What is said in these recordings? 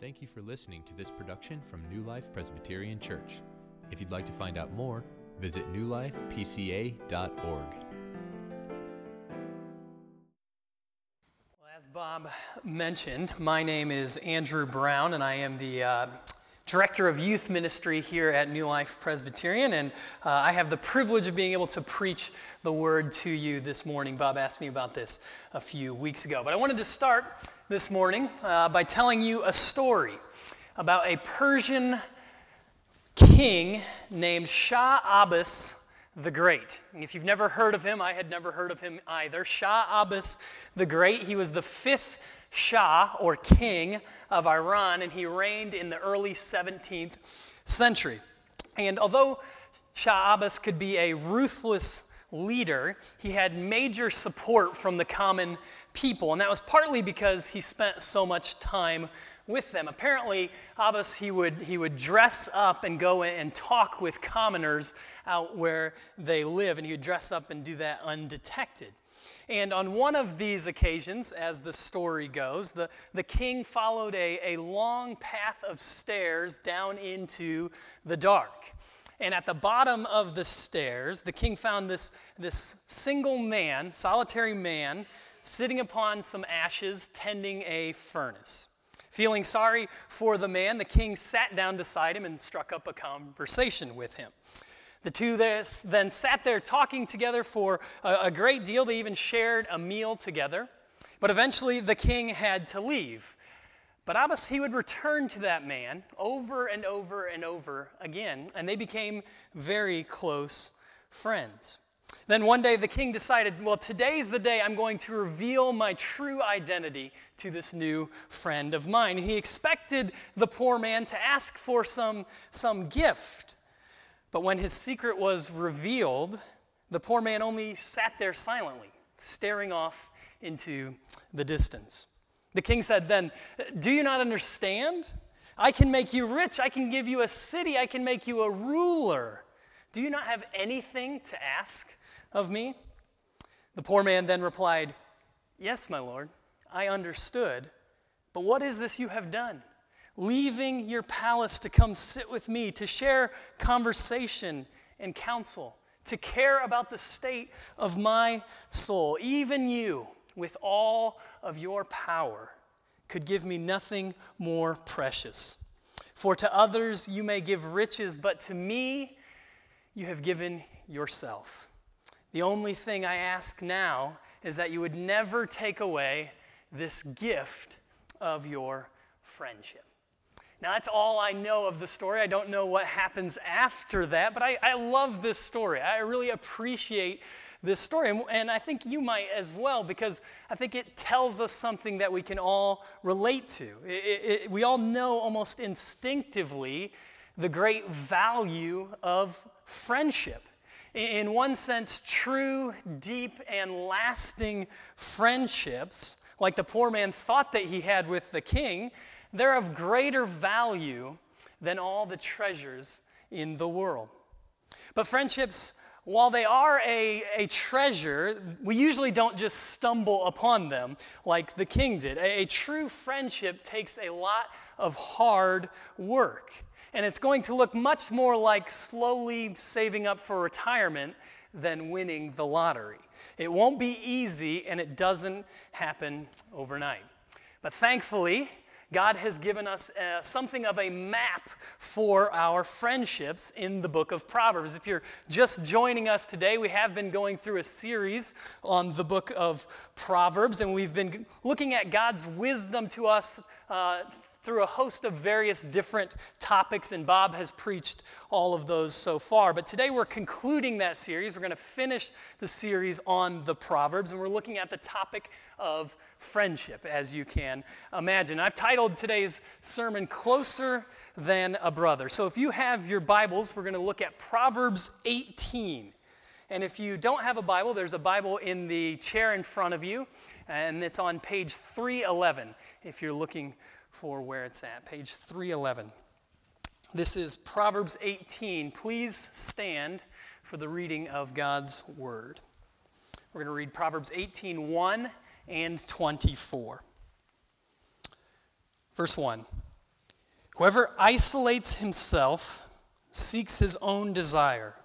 Thank you for listening to this production from New Life Presbyterian Church. If you'd like to find out more, visit newlifepca.org. Well, as Bob mentioned, my name is Andrew Brown, and I am the uh, Director of Youth Ministry here at New Life Presbyterian. And uh, I have the privilege of being able to preach the word to you this morning. Bob asked me about this a few weeks ago. But I wanted to start this morning uh, by telling you a story about a Persian king named Shah Abbas the Great. If you've never heard of him, I had never heard of him either. Shah Abbas the Great, he was the fifth Shah or king of Iran, and he reigned in the early 17th century. And although Shah Abbas could be a ruthless leader, he had major support from the common people, and that was partly because he spent so much time with them. Apparently, Abbas, he would, he would dress up and go and talk with commoners out where they live, and he would dress up and do that undetected. And on one of these occasions, as the story goes, the, the king followed a, a long path of stairs down into the dark. And at the bottom of the stairs, the king found this, this single man, solitary man, sitting upon some ashes tending a furnace. Feeling sorry for the man, the king sat down beside him and struck up a conversation with him. The two then sat there talking together for a great deal. They even shared a meal together. But eventually, the king had to leave. But Abbas, he would return to that man over and over and over again, and they became very close friends. Then one day the king decided, well, today's the day I'm going to reveal my true identity to this new friend of mine. He expected the poor man to ask for some, some gift. But when his secret was revealed, the poor man only sat there silently, staring off into the distance. The king said, Then, do you not understand? I can make you rich. I can give you a city. I can make you a ruler. Do you not have anything to ask of me? The poor man then replied, Yes, my lord, I understood. But what is this you have done? Leaving your palace to come sit with me, to share conversation and counsel, to care about the state of my soul. Even you, with all of your power, could give me nothing more precious. For to others you may give riches, but to me you have given yourself. The only thing I ask now is that you would never take away this gift of your friendship. Now, that's all I know of the story. I don't know what happens after that, but I, I love this story. I really appreciate this story. And, and, I think you might as well, because I think it tells us something that we can all relate to. It, it, we all know almost instinctively the great value of friendship in one sense, true, deep, and lasting friendships, like the poor man thought that he had with the king, they're of greater value than all the treasures in the world. But friendships, while they are a, a treasure, we usually don't just stumble upon them like the king did. A, a true friendship takes a lot of hard work. And it's going to look much more like slowly saving up for retirement than winning the lottery. It won't be easy and it doesn't happen overnight. But thankfully, God has given us uh, something of a map for our friendships in the book of Proverbs. If you're just joining us today, we have been going through a series on the book of Proverbs, and we've been looking at God's wisdom to us uh, through a host of various different topics, and Bob has preached all of those so far. But today we're concluding that series. We're going to finish the series on the Proverbs, and we're looking at the topic of friendship, as you can imagine. I've titled today's sermon Closer Than a Brother. So if you have your Bibles, we're going to look at Proverbs 18. And if you don't have a Bible, there's a Bible in the chair in front of you, and it's on page 311 if you're looking for where it's at, page 311. This is Proverbs 18. Please stand for the reading of God's word. We're going to read Proverbs 18 1 and 24. Verse 1 Whoever isolates himself seeks his own desire.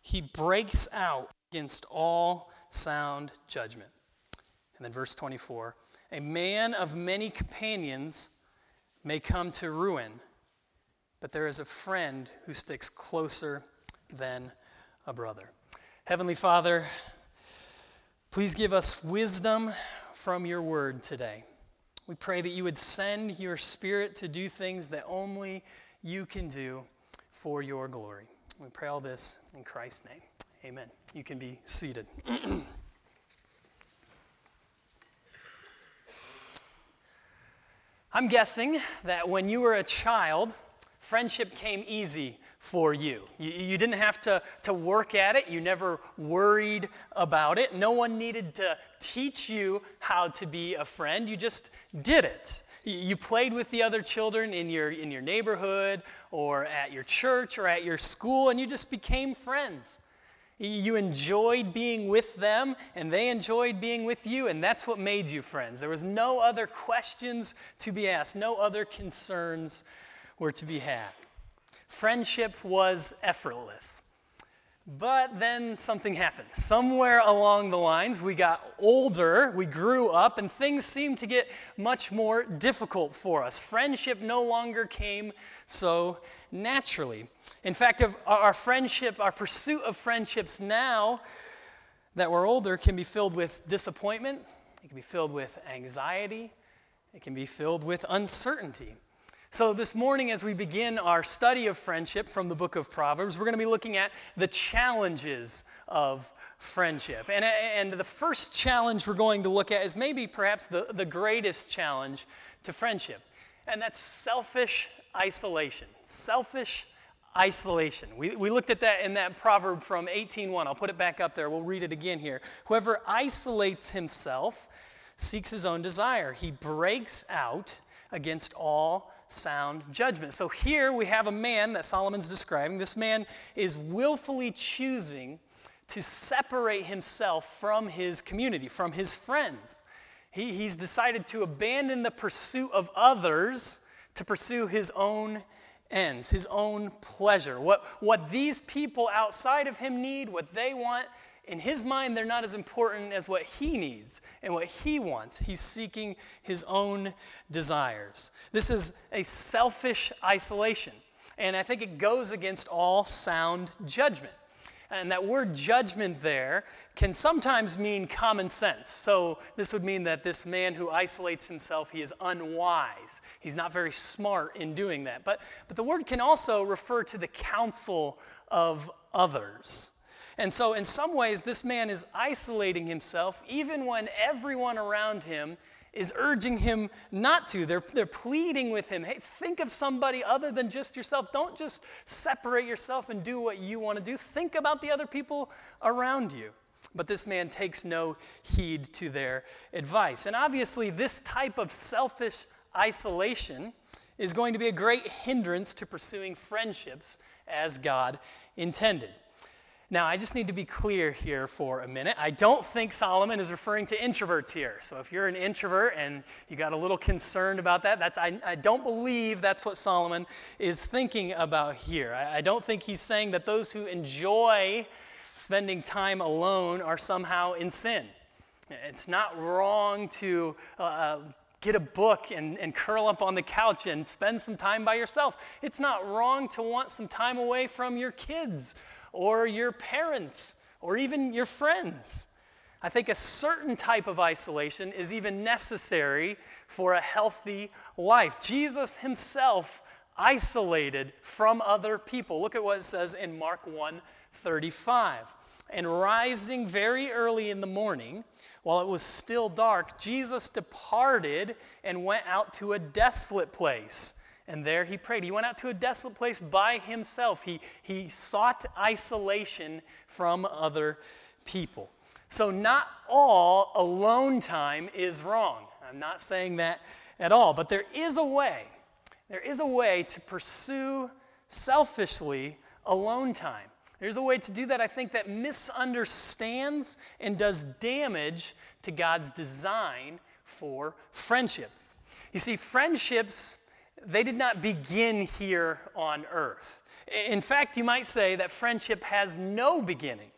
He breaks out against all sound judgment. And then verse 24 A man of many companions may come to ruin, but there is a friend who sticks closer than a brother. Heavenly Father, please give us wisdom from your word today. We pray that you would send your spirit to do things that only you can do for your glory. We pray all this in Christ's name. Amen. You can be seated. I'm guessing that when you were a child, friendship came easy for you. you. You, didn't have to, to work at it, you never worried about it. No one needed to teach you how to be a friend, you just did it. You played with the other children in your, in your neighborhood or at your church or at your school, and you just became friends. You enjoyed being with them, and they enjoyed being with you, and that's what made you friends. There was no other questions to be asked, no other concerns were to be had. Friendship was effortless. But then something happened. Somewhere along the lines, we got older, we grew up, and things seemed to get much more difficult for us. Friendship no longer came so naturally. In fact, our friendship, our pursuit of friendships now that we're older can be filled with disappointment, it can be filled with anxiety, it can be filled with uncertainty. So, this morning, as we begin our study of friendship from the book of Proverbs, we're going to be looking at the challenges of friendship. And, and the first challenge we're going to look at is maybe perhaps the, the greatest challenge to friendship, and that's selfish isolation. Selfish isolation. We, we looked at that in that proverb from 18.1. I'll put it back up there. We'll read it again here. Whoever isolates himself seeks his own desire, he breaks out against all sound judgment. So here we have a man that Solomon's describing. This man is willfully choosing to separate himself from his community, from his friends. He, he's decided to abandon the pursuit of others to pursue his own ends, his own pleasure. What, what these people outside of him need, what they want, in his mind, they're not as important as what he needs and what he wants. He's seeking his own desires. This is a selfish isolation. And I think it goes against all sound judgment. And that word judgment there can sometimes mean common sense. So this would mean that this man who isolates himself, he is unwise. He's not very smart in doing that. But, but the word can also refer to the counsel of others. And so, in some ways, this man is isolating himself even when everyone around him is urging him not to. They're, they're pleading with him hey, think of somebody other than just yourself. Don't just separate yourself and do what you want to do. Think about the other people around you. But this man takes no heed to their advice. And obviously, this type of selfish isolation is going to be a great hindrance to pursuing friendships as God intended. Now, I just need to be clear here for a minute. I don't think Solomon is referring to introverts here. So if you're an introvert and you got a little concerned about that, that's, I, I don't believe that's what Solomon is thinking about here. I, I don't think he's saying that those who enjoy spending time alone are somehow in sin. It's not wrong to uh, uh get a book and, and curl up on the couch and spend some time by yourself. It's not wrong to want some time away from your kids or your parents or even your friends. I think a certain type of isolation is even necessary for a healthy life. Jesus himself isolated from other people. Look at what it says in Mark 1 35. And rising very early in the morning, while it was still dark, Jesus departed and went out to a desolate place and there he prayed. He went out to a desolate place by himself. He, he sought isolation from other people. So, not all alone time is wrong. I'm not saying that at all, but there is a way. There is a way to pursue selfishly alone time. There's a way to do that, I think, that misunderstands and does damage to God's design for friendships. You see, friendships they did not begin here on earth. In fact, you might say that friendship has no beginning.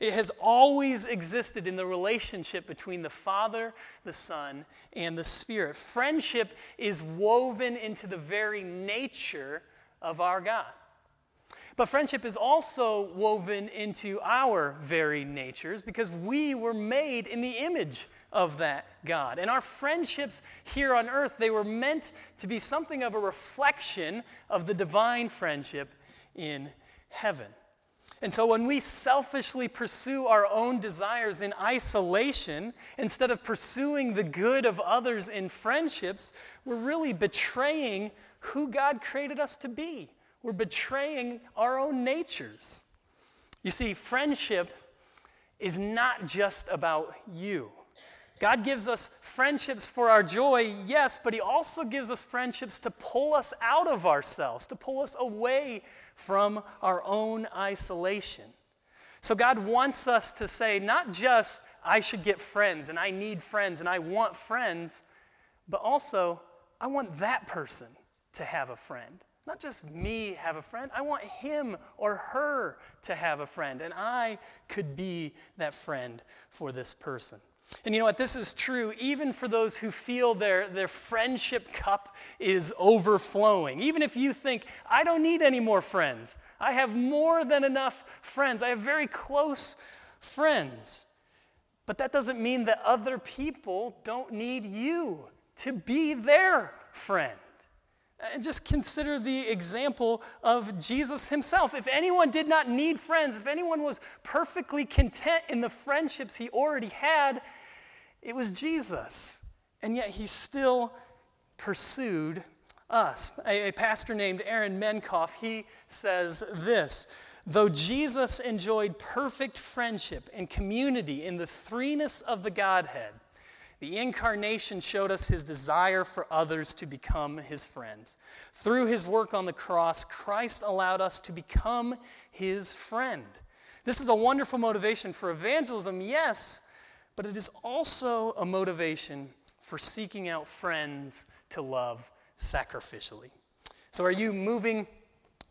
It has always existed in the relationship between the Father, the Son, and the Spirit. Friendship is woven into the very nature of our God. But friendship is also woven into our very natures because we were made in the image of that God. And our friendships here on earth, they were meant to be something of a reflection of the divine friendship in heaven. And so when we selfishly pursue our own desires in isolation, instead of pursuing the good of others in friendships, we're really betraying who God created us to be. We're betraying our own natures. You see, friendship is not just about you. God gives us friendships for our joy, yes, but He also gives us friendships to pull us out of ourselves, to pull us away from our own isolation. So God wants us to say, not just, I should get friends and I need friends and I want friends, but also, I want that person to have a friend. Not just me have a friend, I want him or her to have a friend, and I could be that friend for this person. And you know what? This is true even for those who feel their, their friendship cup is overflowing. Even if you think, I don't need any more friends, I have more than enough friends, I have very close friends. But that doesn't mean that other people don't need you to be their friend. And just consider the example of Jesus himself. If anyone did not need friends, if anyone was perfectly content in the friendships he already had, it was Jesus. And yet he still pursued us. A, a pastor named Aaron Menikoff, he says this Though Jesus enjoyed perfect friendship and community in the threeness of the Godhead, the incarnation showed us his desire for others to become his friends. Through his work on the cross, Christ allowed us to become his friend. This is a wonderful motivation for evangelism, yes, but it is also a motivation for seeking out friends to love sacrificially. So, are you moving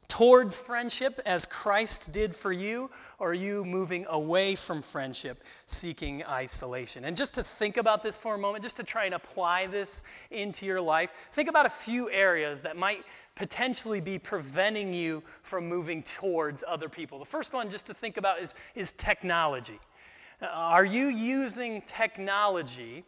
towards friendship as Christ did for you, or are you moving away from friendship, seeking isolation? And just to think about this for a moment, just to try and apply this into your life, think about a few areas that might potentially be preventing you from moving towards other people. The first one, just to think about, is, is technology. Are you using technology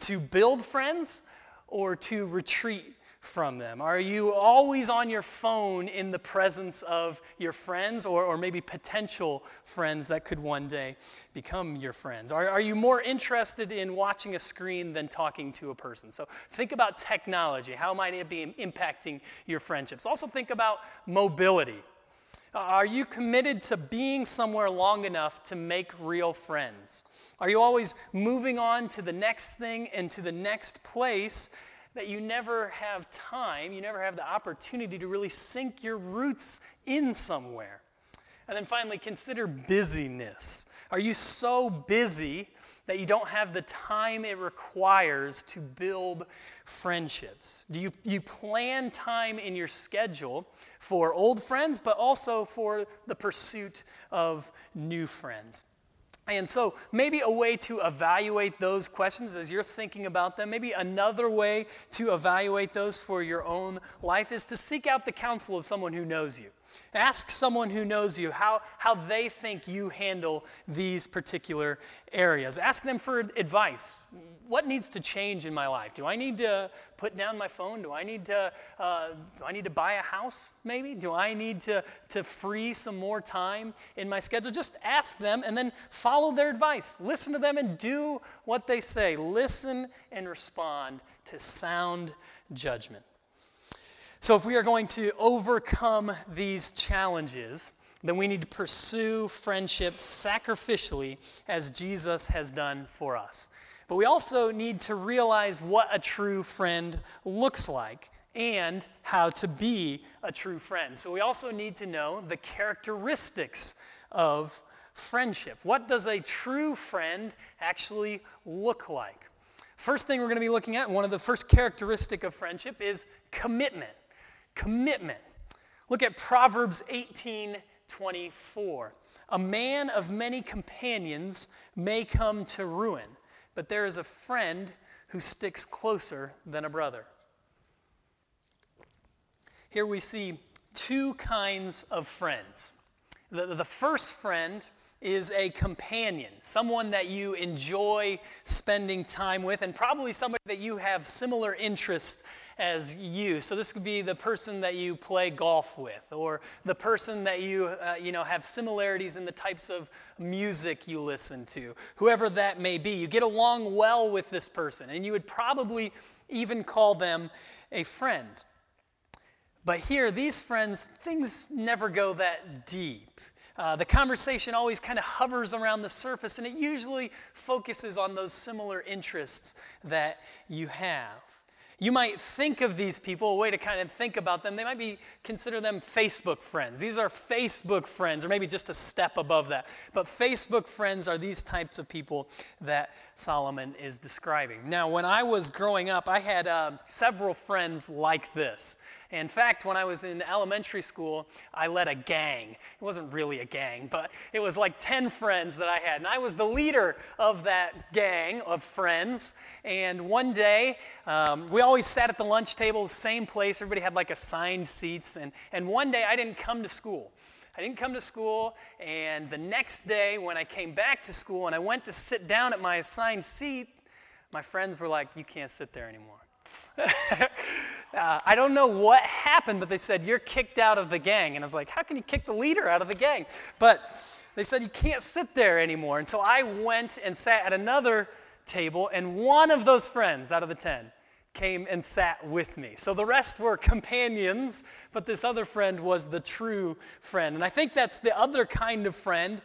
to build friends or to retreat from them? Are you always on your phone in the presence of your friends or, or maybe potential friends that could one day become your friends? Are, are you more interested in watching a screen than talking to a person? So think about technology. How might it be impacting your friendships? Also, think about mobility. Are you committed to being somewhere long enough to make real friends? Are you always moving on to the next thing and to the next place that you never have time, you never have the opportunity to really sink your roots in somewhere. And then finally, consider busyness. Are you so busy that you don't have the time it requires to build friendships? Do you, you plan time in your schedule for old friends, but also for the pursuit of new friends? And so, maybe a way to evaluate those questions as you're thinking about them, maybe another way to evaluate those for your own life is to seek out the counsel of someone who knows you. Ask someone who knows you how, how they think you handle these particular areas. Ask them for advice what needs to change in my life? Do I need to put down my phone? Do I need to, uh, do I need to buy a house maybe? Do I need to, to free some more time in my schedule? Just ask them and then follow their advice. Listen to them and do what they say. Listen and respond to sound judgment. So, if we are going to overcome these challenges, then we need to pursue friendship sacrificially as Jesus has done for us. But we also need to realize what a true friend looks like and how to be a true friend. So we also need to know the characteristics of friendship. What does a true friend actually look like? First thing we're going to be looking at, one of the first characteristic of friendship is commitment. Commitment. Look at Proverbs 18 24. A man of many companions may come to ruin, but there is a friend who sticks closer than a brother. Here we see two kinds of friends. The, the first friend is a companion, someone that you enjoy spending time with, and probably somebody that you have similar interests as you. So this could be the person that you play golf with, or the person that you uh, you know have similarities in the types of music you listen to. Whoever that may be, you get along well with this person, and you would probably even call them a friend. But here, these friends, things never go that deep. Uh, the conversation always kind of hovers around the surface, and it usually focuses on those similar interests that you have. You might think of these people, a way to kind of think about them, they might be consider them Facebook friends. These are Facebook friends, or maybe just a step above that. But Facebook friends are these types of people that Solomon is describing. Now, when I was growing up, I had uh, several friends like this. In fact, when I was in elementary school, I led a gang. It wasn't really a gang, but it was like 10 friends that I had. And I was the leader of that gang of friends. And one day, um, we always sat at the lunch table, the same place. Everybody had like assigned seats. And, and one day, I didn't come to school. I didn't come to school, and the next day, when I came back to school and I went to sit down at my assigned seat, my friends were like, You can't sit there anymore. uh, I don't know what happened, but they said, You're kicked out of the gang. And I was like, How can you kick the leader out of the gang? But they said, You can't sit there anymore. And so I went and sat at another table, and one of those friends out of the 10 came and sat with me. So the rest were companions, but this other friend was the true friend. And I think that's the other kind of friend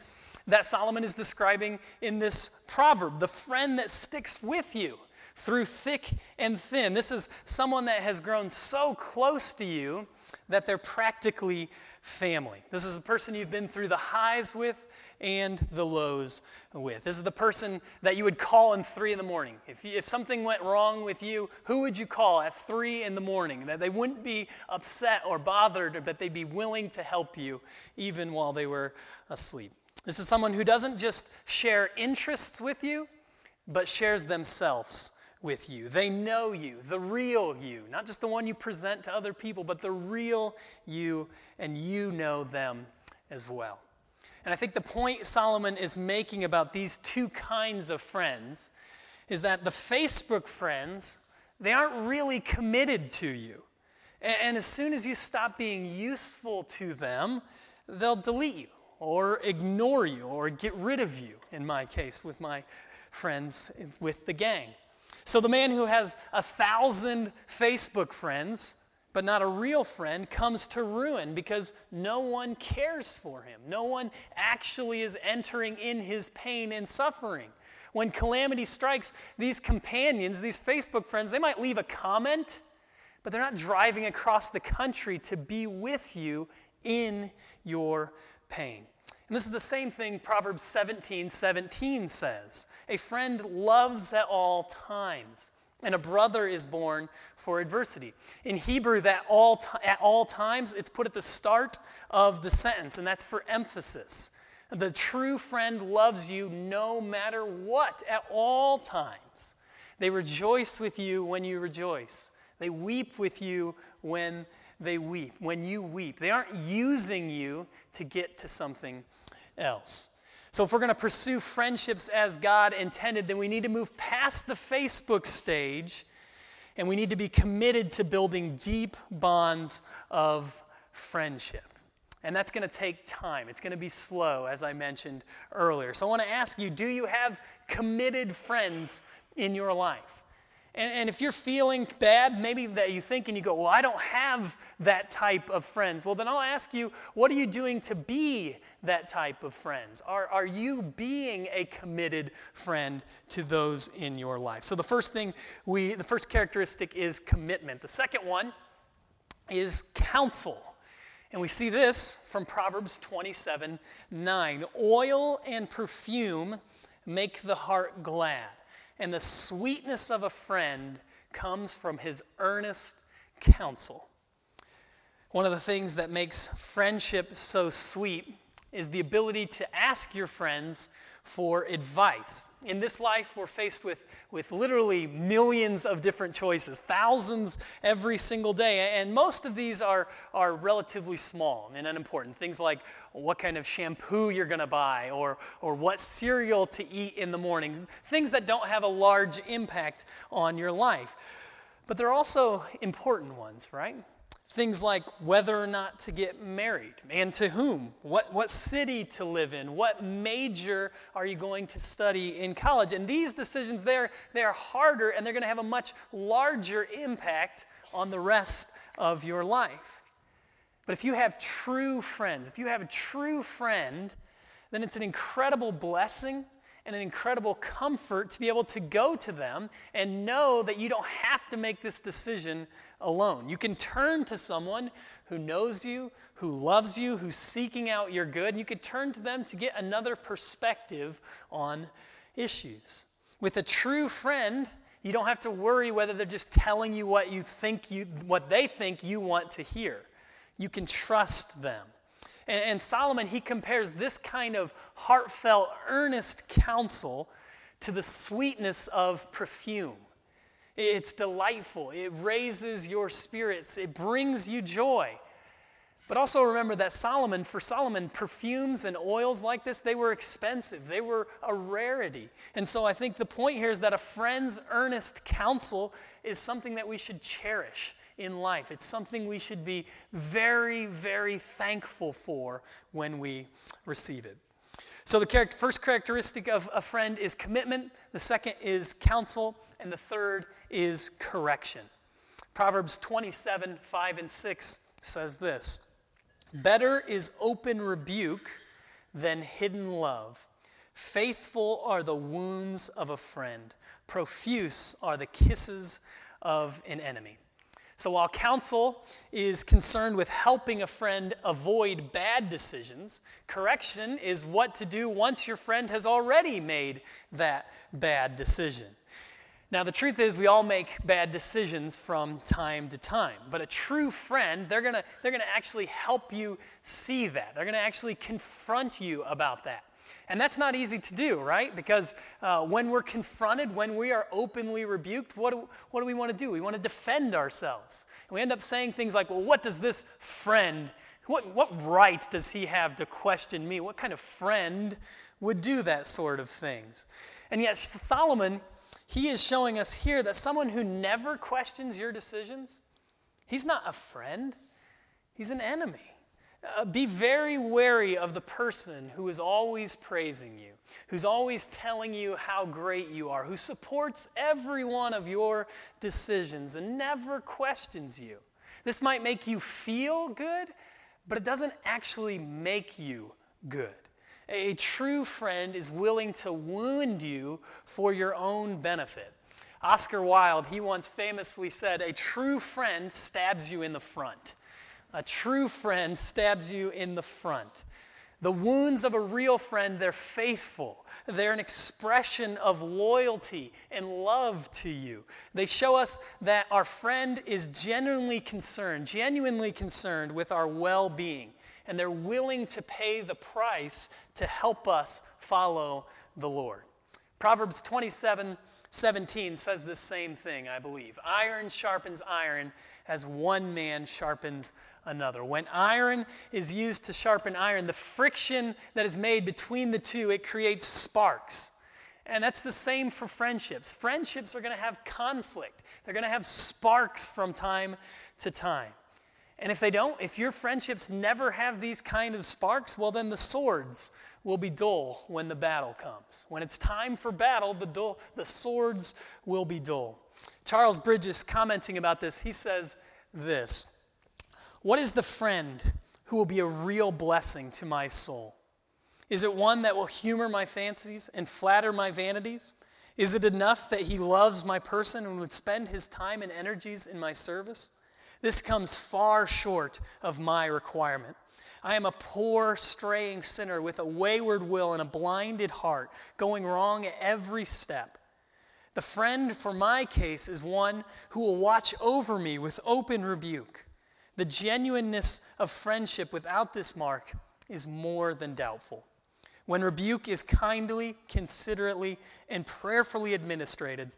that Solomon is describing in this proverb the friend that sticks with you through thick and thin. This is someone that has grown so close to you that they're practically family. This is a person you've been through the highs with and the lows with. This is the person that you would call in three in the morning. If, you, if something went wrong with you, who would you call at three in the morning? That they wouldn't be upset or bothered, but they'd be willing to help you even while they were asleep. This is someone who doesn't just share interests with you, but shares themselves with you. They know you, the real you, not just the one you present to other people, but the real you, and you know them as well. And I think the point Solomon is making about these two kinds of friends is that the Facebook friends, they aren't really committed to you. And, as soon as you stop being useful to them, they'll delete you or ignore you or get rid of you, in my case, with my friends with the gang. So the man who has a thousand Facebook friends, but not a real friend, comes to ruin because no one cares for him. No one actually is entering in his pain and suffering. When calamity strikes, these companions, these Facebook friends, they might leave a comment, but they're not driving across the country to be with you in your pain. And this is the same thing Proverbs 17 17 says. A friend loves at all times, and a brother is born for adversity. In Hebrew, that all t- at all times, it's put at the start of the sentence, and that's for emphasis. The true friend loves you no matter what, at all times. They rejoice with you when you rejoice. They weep with you when they weep, when you weep. They aren't using you to get to something else. So, if we're going to pursue friendships as God intended, then we need to move past the Facebook stage and we need to be committed to building deep bonds of friendship. And that's going to take time. It's going to be slow, as I mentioned earlier. So, I want to ask you do you have committed friends in your life? And, and, if you're feeling bad, maybe that you think and you go, Well, I don't have that type of friends. Well, then I'll ask you, what are you doing to be that type of friends? Are, are you being a committed friend to those in your life? So the first thing we, the first characteristic is commitment. The second one is counsel. And we see this from Proverbs 27 9. Oil and perfume make the heart glad and the sweetness of a friend comes from his earnest counsel. One of the things that makes friendship so sweet is the ability to ask your friends for advice. In this life, we're faced with, with literally millions of different choices, thousands every single day. And most of these are, are relatively small and unimportant. Things like what kind of shampoo you're going to buy or, or what cereal to eat in the morning, things that don't have a large impact on your life. But they're also important ones, right? Things like whether or not to get married and to whom, what, what city to live in, what major are you going to study in college. And these decisions, they're, they're harder and they're going to have a much larger impact on the rest of your life. But if you have true friends, if you have a true friend, then it's an incredible blessing and an incredible comfort to be able to go to them and know that you don't have to make this decision alone. You can turn to someone who knows you, who loves you, who's seeking out your good, and you can turn to them to get another perspective on issues. With a true friend, you don't have to worry whether they're just telling you what you think you what they think you want to hear. You can trust them. And, and Solomon, he compares this kind of heartfelt, earnest counsel to the sweetness of perfume. It's delightful, it raises your spirits, it brings you joy. But also remember that Solomon, for Solomon, perfumes and oils like this, they were expensive. They were a rarity. And so I think the point here is that a friend's earnest counsel is something that we should cherish in life. It's something we should be very, very thankful for when we receive it. So, the first characteristic of a friend is commitment, the second is counsel, and the third is correction. Proverbs 27 5 and 6 says this Better is open rebuke than hidden love. Faithful are the wounds of a friend, profuse are the kisses of an enemy. So while counsel is concerned with helping a friend avoid bad decisions, correction is what to do once your friend has already made that bad decision. Now, the truth is, we all make bad decisions from time to time. But a true friend, they're to they're to actually help you see that. They're to actually confront you about that. And that's not easy to do, right? Because uh, when we're confronted, when we are openly rebuked, what do, what do we want to do? We want to defend ourselves. And we end up saying things like, well, what does this friend, what, what right does he have to question me? What kind of friend would do that sort of things? And yet, Solomon, he is showing us here that someone who never questions your decisions, he's not a friend, he's an enemy. Uh, be very wary of the person who is always praising you, who's always telling you how great you are, who supports every one of your decisions and never questions you. This might make you feel good, but it doesn't actually make you good. A true friend is willing to wound you for your own benefit. Oscar Wilde, he once famously said, A true friend stabs you in the front. A true friend stabs you in the front. The wounds of a real friend, they're faithful. They're an expression of loyalty and love to you. They show us that our friend is genuinely concerned, genuinely concerned with our well being, and they're willing to pay the price to help us follow the Lord. Proverbs 27 17 says the same thing, I believe. Iron sharpens iron as one man sharpens another. When iron is used to sharpen iron, the friction that is made between the two, it creates sparks. And that's the same for friendships. Friendships are going to have conflict. They're going to have sparks from time to time. And if they don't, if your friendships never have these kind of sparks, well then the swords will be dull when the battle comes. When it's time for battle, the, dull, the swords will be dull. Charles Bridges, commenting about this, he says this what is the friend who will be a real blessing to my soul? Is it one that will humor my fancies and flatter my vanities? Is it enough that he loves my person and would spend his time and energies in my service? This comes far short of my requirement. I am a poor, straying sinner with a wayward will and a blinded heart, going wrong at every step. The friend, for my case, is one who will watch over me with open rebuke. The genuineness of friendship without this mark is more than doubtful. When rebuke is kindly, considerately, and prayerfully administered,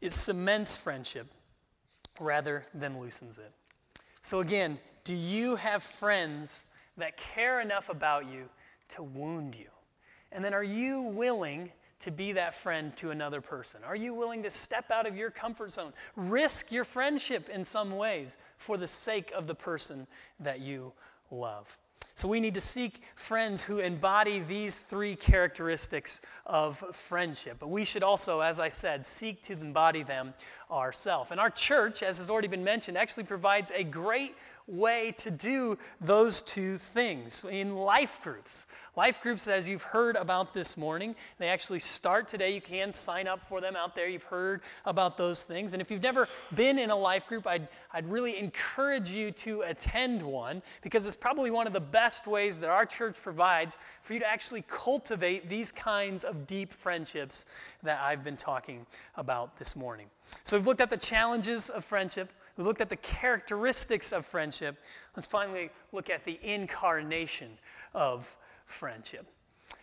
it cements friendship rather than loosens it. So, again, do you have friends that care enough about you to wound you? And then are you willing to be that friend to another person? Are you willing to step out of your comfort zone, risk your friendship in some ways for the sake of the person that you love? So we need to seek friends who embody these three characteristics of friendship. But we should also, as I said, seek to embody them ourselves. And our church, as has already been mentioned, actually provides a great way to do those two things in life groups. Life groups, as you've heard about this morning, they actually start today. You can sign up for them out there. You've heard about those things. And if you've never been in a life group, I'd, I'd really encourage you to attend one because it's probably one of the best ways that our church provides for you to actually cultivate these kinds of deep friendships that I've been talking about this morning. So we've looked at the challenges of friendship. We looked at the characteristics of friendship. Let's finally look at the incarnation of friendship.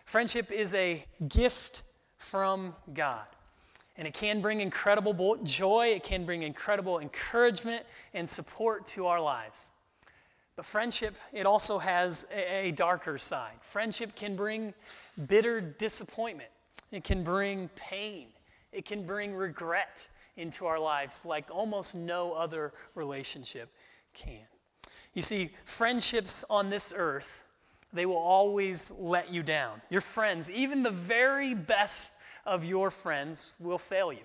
Friendship is a gift from God. And it can bring incredible joy, it can bring incredible encouragement and support to our lives. But friendship, it also has a, darker side. Friendship can bring bitter disappointment, it can bring pain, it can bring regret into our lives like almost no other relationship can. You see, friendships on this earth they will always let you down. Your friends, even the very best of your friends, will fail you.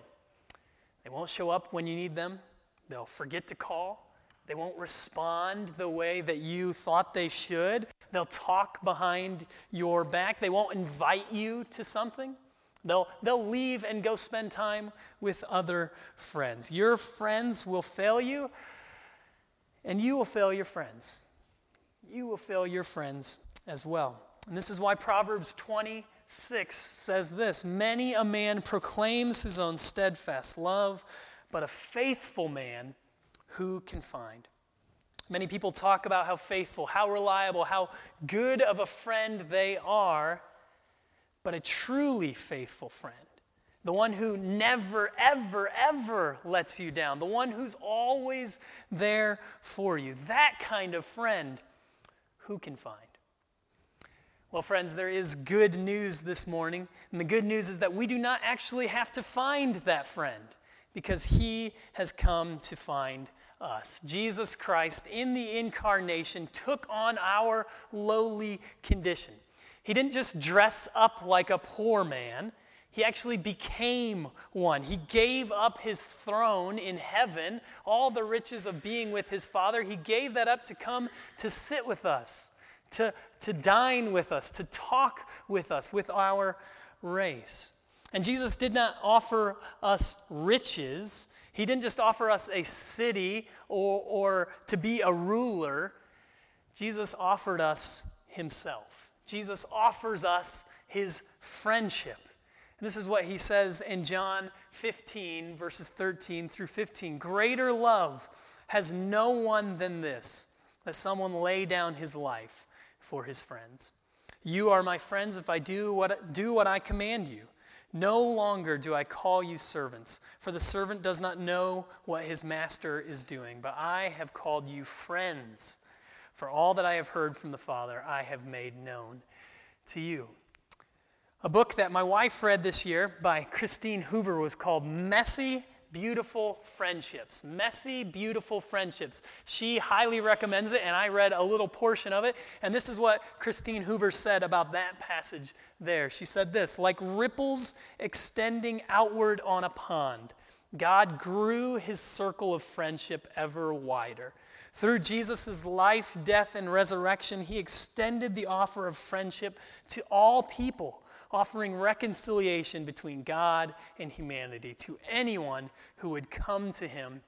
They won't show up when you need them, they'll forget to call. They won't respond the way that you thought they should. They'll talk behind your back. They won't invite you to something. They'll, they'll leave and go spend time with other friends. Your friends will fail you, and you will fail your friends. You will fail your friends as well. And this is why Proverbs 26 says this Many a man proclaims his own steadfast love, but a faithful man who can find? Many people talk about how faithful, how reliable, how good of a friend they are, but a truly faithful friend, the one who never, ever, ever lets you down, the one who's always there for you, that kind of friend, who can find? Well, friends, there is good news this morning. And the good news is that we do not actually have to find that friend because he has come to find us. Jesus Christ, in the incarnation, took on our lowly condition. He didn't just dress up like a poor man, he actually became one. He gave up his throne in heaven, all the riches of being with his Father. He gave that up to come to sit with us to, to dine with us, to talk with us, with our race. And Jesus did not offer us riches. He didn't just offer us a city or, or to be a ruler. Jesus offered us himself. Jesus offers us his friendship. And this is what he says in John 15, verses 13 through 15. Greater love has no one than this, that someone lay down his life for his friends. You are my friends if I do what, do what I command you. No longer do I call you servants, for the servant does not know what his master is doing, but I have called you friends. For all that I have heard from the Father, I have made known to you. A book that my wife read this year by Christine Hoover was called Messy beautiful friendships. Messy, beautiful friendships. She highly recommends it, and I read a little portion of it. And this is what Christine Hoover said about that passage there. She said this like ripples extending outward on a pond, God grew his circle of friendship ever wider. Through Jesus' life, death, and resurrection, he extended the offer of friendship to all people offering reconciliation between God and humanity to anyone who would come to him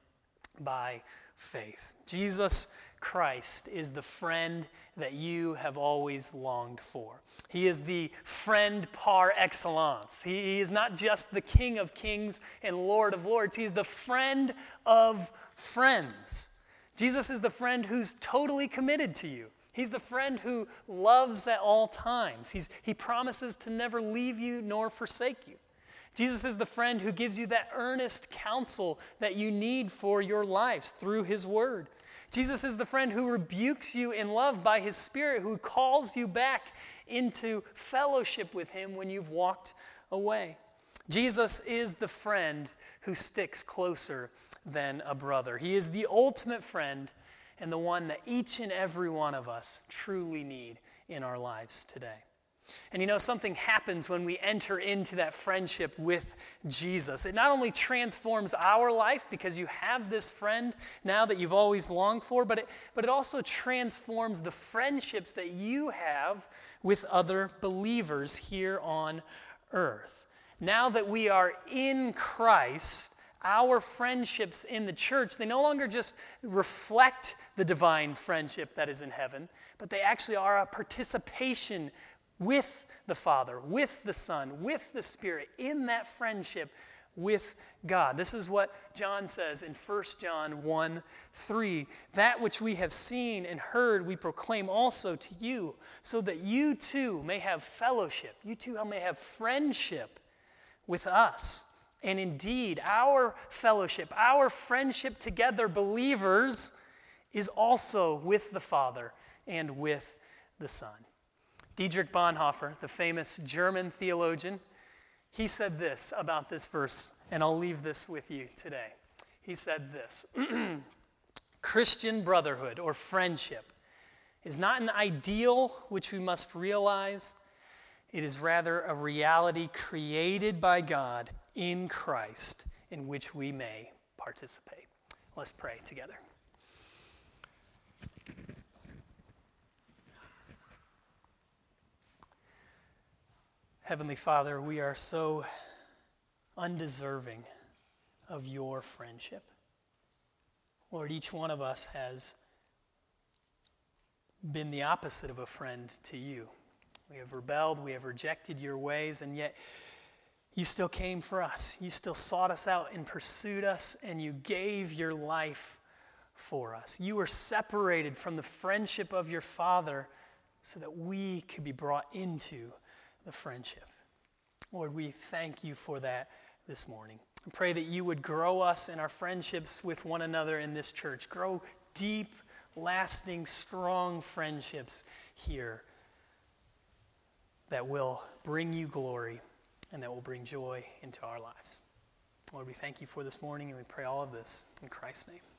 by faith. Jesus Christ is the friend that you have always longed for. He is the friend par excellence. He, is not just the King of kings and Lord of lords, He's the friend of friends. Jesus is the friend who's totally committed to you. He's the friend who loves at all times. He's, he promises to never leave you nor forsake you. Jesus is the friend who gives you that earnest counsel that you need for your lives through his word. Jesus is the friend who rebukes you in love by his spirit, who calls you back into fellowship with him when you've walked away. Jesus is the friend who sticks closer than a brother. He is the ultimate friend and the one that each and every one of us truly need in our lives today. And you know, something happens when we enter into that friendship with Jesus. It not only transforms our life because you have this friend now that you've always longed for, but it, but it also transforms the friendships that you have with other believers here on earth. Now that we are in Christ, our friendships in the church, they no longer just reflect the divine friendship that is in heaven, but they actually are a participation with the Father, with the Son, with the Spirit, in that friendship with God. This is what John says in 1 John 1 3. That which we have seen and heard, we proclaim also to you, so that you too may have fellowship, you too may have friendship with us. And indeed, our fellowship, our friendship together, believers, is also with the Father and with the Son. Dietrich Bonhoeffer, the famous German theologian, he said this about this verse, and I'll leave this with you today. He said this Christian brotherhood or friendship is not an ideal which we must realize, it is rather a reality created by God in Christ in which we may participate. Let's pray together. Heavenly Father, we are so undeserving of your friendship. Lord, each one of us has been the opposite of a friend to you. We have rebelled, we have rejected your ways, and yet you still came for us. You still sought us out and pursued us, and you gave your life for us. You were separated from the friendship of your Father so that we could be brought into the friendship. Lord, we thank you for that this morning. I pray that you would grow us in our friendships with one another in this church. Grow deep, lasting, strong friendships here that will bring you glory and that will bring joy into our lives. Lord, we thank you for this morning and we pray all of this in Christ's name.